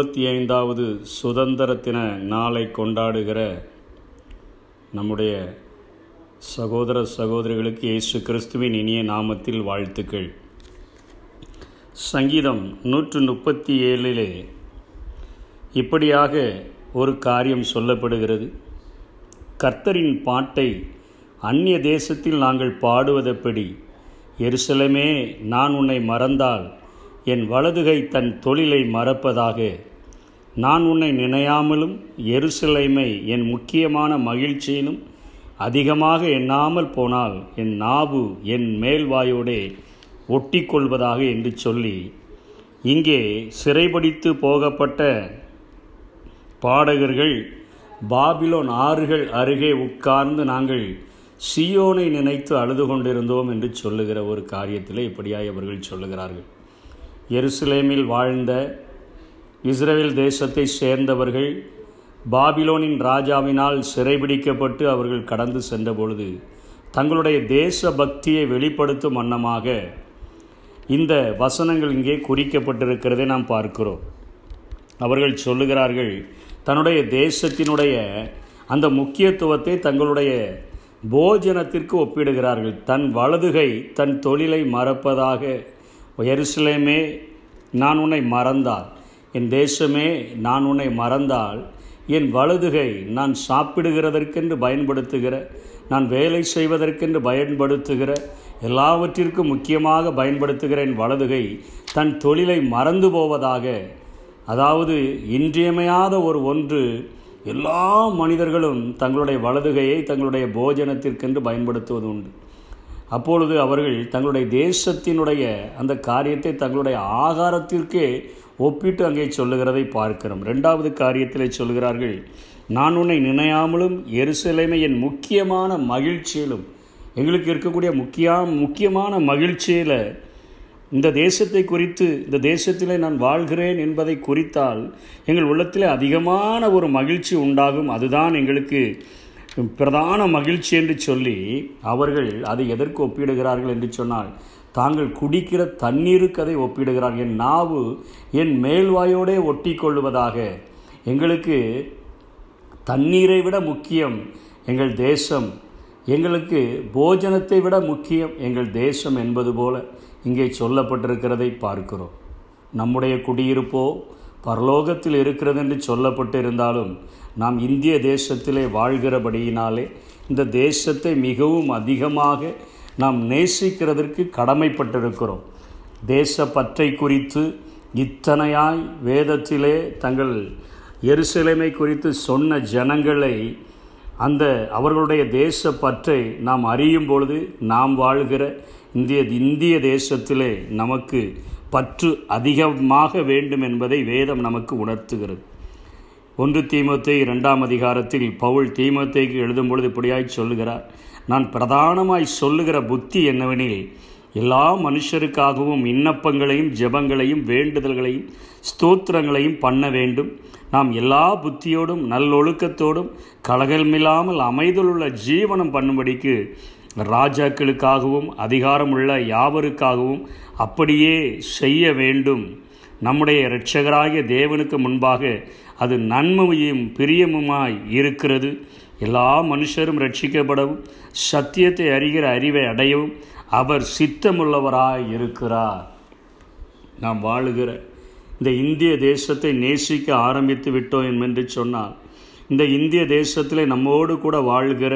இருபத்தி ஐந்தாவது சுதந்திர தின நாளை கொண்டாடுகிற நம்முடைய சகோதர சகோதரிகளுக்கு இயேசு கிறிஸ்துவின் இனிய நாமத்தில் வாழ்த்துக்கள். சங்கீதம் நூற்று முப்பத்தி ஏழிலே இப்படியாக ஒரு காரியம் சொல்லப்படுகிறது. கர்த்தரின் பாட்டை அந்நிய தேசத்தில் நாங்கள் பாடுவதெப்படி? எருசலமே நான் உன்னை மறந்தால் என் வலதுகை தன் தொழிலை மறப்பதாக. நான் உன்னை நினையாமலும் எருசலேமை என் முக்கியமான மகிழ்ச்சியிலும் அதிகமாக எண்ணாமல் போனால் என் நாவு என் மேல்வாயோடே ஒட்டிக்கொள்வதாக என்று சொல்லி இங்கே சிறைபடித்து போகப்பட்ட பாடகர்கள் பாபிலோன் ஆறுகள் அருகே உட்கார்ந்து நாங்கள் சியோனை நினைத்து அழுது கொண்டிருந்தோம் என்று சொல்லுகிற ஒரு காரியத்தில் இப்படியாக அவர்கள் சொல்லுகிறார்கள். எருசலேமில் வாழ்ந்த இஸ்ரேல் தேசத்தை சேர்ந்தவர்கள் பாபிலோனின் ராஜாவினால் சிறைபிடிக்கப்பட்டு அவர்கள் கடந்து சென்ற பொழுது தங்களுடைய தேச பக்தியை வெளிப்படுத்தும் வண்ணமாக இந்த வசனங்கள் இங்கே குறிக்கப்பட்டிருக்கிறதை நாம் பார்க்கிறோம். அவர்கள் சொல்லுகிறார்கள் தன்னுடைய தேசத்தினுடைய அந்த முக்கியத்துவத்தை தங்களுடைய போஜனத்திற்கு ஒப்பிடுகிறார்கள். தன் வலதுகை தன் தொழிலை மறப்பதாக எருசலேமே நான் உன்னை மறந்தார் என் தேசமே நான் உன்னை மறந்தால் என் வலதுகை நான் சாப்பிடுகிறதற்கென்று பயன்படுத்துகிற நான் வேலை செய்வதற்கென்று பயன்படுத்துகிற எல்லாவற்றிற்கும் முக்கியமாக பயன்படுத்துகிற என் வலதுகை தன் தொழிலை மறந்து போவதாக அதாவது இன்றியமையாத ஒரு ஒன்று எல்லா மனிதர்களும் தங்களுடைய வலதுகையை தங்களுடைய போஜனத்திற்கென்று பயன்படுத்துவது உண்டு. அப்பொழுது அவர்கள் தங்களுடைய தேசத்தினுடைய அந்த காரியத்தை தங்களுடைய ஆகாரத்திற்கே ஒப்பிட்டு அங்கே சொல்லுகிறதை பார்க்கிறோம். ரெண்டாவது காரியத்தில் சொல்கிறார்கள் நான் உன்னை நினையாமலும் எருசலேமை என் முக்கியமான மகிழ்ச்சியிலும் எங்களுக்கு இருக்கக்கூடிய முக்கிய முக்கியமான மகிழ்ச்சியில் இந்த தேசத்தை குறித்து இந்த தேசத்திலே நான் வாழ்கிறேன் என்பதை குறித்தால் எங்கள் உள்ளத்திலே அதிகமான ஒரு மகிழ்ச்சி உண்டாகும். அதுதான் எங்களுக்கு பிரதான மகிழ்ச்சி என்று சொல்லி அவர்கள் அதை எதற்கு ஒப்பிடுகிறார்கள் என்று சொன்னால் தாங்கள் குடிக்கிற தண்ணீருக்கு அதை ஒப்பிடுகிறார்கள் என் நாவு என் மேல்வாயோடே ஒட்டி கொள்வதாக எங்களுக்கு தண்ணீரை விட முக்கியம் எங்கள் தேசம். எங்களுக்கு போஜனத்தை விட முக்கியம் எங்கள் தேசம் என்பது போல இங்கே சொல்லப்பட்டிருக்கிறதை பார்க்கிறோம். நம்முடைய குடியிருப்போ பரலோகத்தில் இருக்கிறது என்று சொல்லப்பட்டு இருந்தாலும் நாம் இந்திய தேசத்திலே வாழ்கிறபடியினாலே இந்த தேசத்தை மிகவும் அதிகமாக நாம் நேசிக்கிறதற்கு கடமைப்பட்டிருக்கிறோம். தேச பற்றை குறித்து இத்தனையாய் வேதத்திலே தங்கள் எருசலைமை குறித்து சொன்ன ஜனங்களை அந்த அவர்களுடைய தேச பற்றை நாம் அறியும் பொழுது நாம் வாழ்கிற இந்திய இந்திய தேசத்திலே நமக்கு பற்று அதிகமாக வேண்டும் என்பதை வேதம் நமக்கு உணர்த்துகிறது. ஒன்று தீமத்தை இரண்டாம் அதிகாரத்தில் பவுல் தீமத்தைக்கு எழுதும் பொழுது இப்படியாய் சொல்லுகிறார். நான் பிரதானமாய் சொல்லுகிற புத்தி என்னவெனில் எல்லா மனுஷருக்காகவும் விண்ணப்பங்களையும் ஜெபங்களையும் வேண்டுதல்களையும் ஸ்தோத்திரங்களையும் பண்ண வேண்டும். நாம் எல்லா புத்தியோடும் நல்லொழுக்கத்தோடும் கலகமில்லாமல் அமைதலுள்ள ஜீவனம் பண்ணும்படிக்கு ராஜாக்களுக்காகவும் அதிகாரமுள்ள யாவருக்காகவும் அப்படியே செய்ய வேண்டும். நம்முடைய இரட்சகராகிய தேவனுக்கு முன்பாக அது நன்மையும் பிரியமுமாய் இருக்கிறது. எல்லா மனுஷரும் ரட்சிக்கப்படவும் சத்தியத்தை அறிகிற அறிவை அடையவும் அவர் சித்தமுள்ளவராய் இருக்கிறார். நாம் வாழுகிற இந்த இந்திய தேசத்தை நேசிக்க ஆரம்பித்து விட்டோம் என்று சொன்னால் இந்த இந்திய தேசத்தில் நம்மோடு கூட வாழ்கிற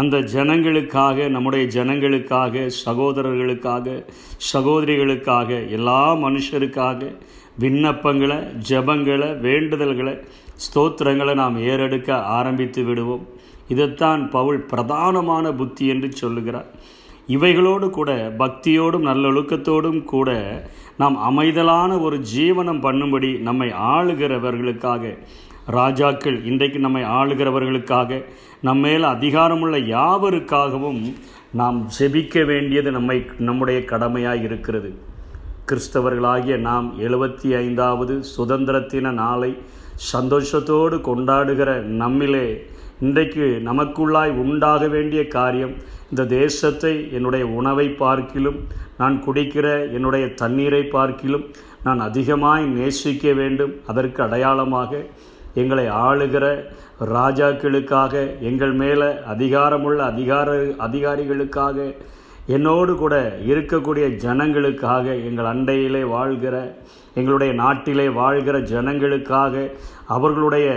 அந்த ஜனங்களுக்காக நம்முடைய ஜனங்களுக்காக சகோதரர்களுக்காக சகோதரிகளுக்காக எல்லா மனுஷருக்காக விண்ணப்பங்களை ஜபங்களை வேண்டுதல்களை ஸ்தோத்திரங்களை நாம் ஏறெடுக்க ஆரம்பித்து விடுவோம். இதைத்தான் பவுல் பிரதானமான புத்தி என்று சொல்லுகிறார். இவைகளோடு கூட பக்தியோடும் நல்லொழுக்கத்தோடும் கூட நாம் அமைதலான ஒரு ஜீவனம் பண்ணும்படி நம்மை ஆளுகிறவர்களுக்காக ராஜாக்கள் இன்றைக்கு நம்மை ஆளுகிறவர்களுக்காக நம்மேல் அதிகாரமுள்ள யாவருக்காகவும் நாம் ஜெபிக்க வேண்டியது நம்மை நம்முடைய கடமையாக இருக்கிறது. கிறிஸ்தவர்களாகிய நாம் எழுபத்தி ஐந்தாவது சுதந்திரத்தின நாளை சந்தோஷத்தோடு கொண்டாடுகிற நம்மிலே இன்றைக்கு நமக்குள்ளாய் உண்டாக வேண்டிய காரியம் இந்த தேசத்தை என்னுடைய உணவை பார்க்கிலும் நான் குடிக்கிற என்னுடைய தண்ணீரை பார்க்கிலும் நான் அதிகமாய் நேசிக்க வேண்டும். அதற்கு அடையாளமாக எங்களை ஆளுகிற ராஜாக்களுக்காக எங்கள் மேலே அதிகாரமுள்ள அதிகார அதிகாரிகளுக்காக என்னோடு கூட இருக்கக்கூடிய ஜனங்களுக்காக எங்கள் அண்டையிலே வாழ்கிற எங்களுடைய நாட்டிலே வாழ்கிற ஜனங்களுக்காக அவர்களுடைய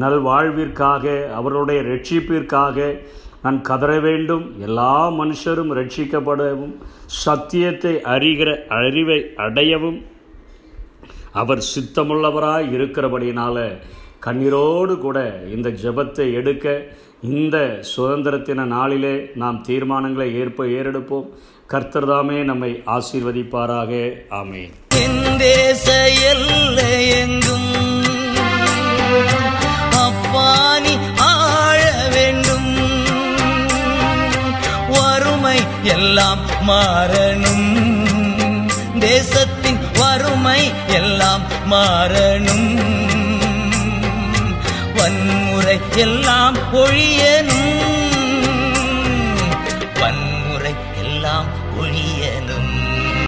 நல்வாழ்விற்காக அவர்களுடைய ரட்சிப்பிற்காக நான் கதற வேண்டும். எல்லா மனுஷரும் ரட்சிக்கப்படவும் சத்தியத்தை அறிகிற அறிவை அடையவும் அவர் சித்தமுள்ளவராய் இருக்கிறபடினால கண்ணீரோடு கூட இந்த ஜெபத்தை எடுக்க இந்த சுதந்திரத்தின நாளிலே நாம் தீர்மானங்களை ஏற்ப ஏறெடுப்போம். கர்த்தர்தாமே நம்மை ஆசீர்வதிப்பாராக. ஆமே எங்கும் தேச அப்பானி ஆழ வேண்டும். வறுமை எல்லாம் மாறணும். தேசத்தின் வறுமை எல்லாம் மாறணும். வன்முறை எல்லாம் ஒழியணும்.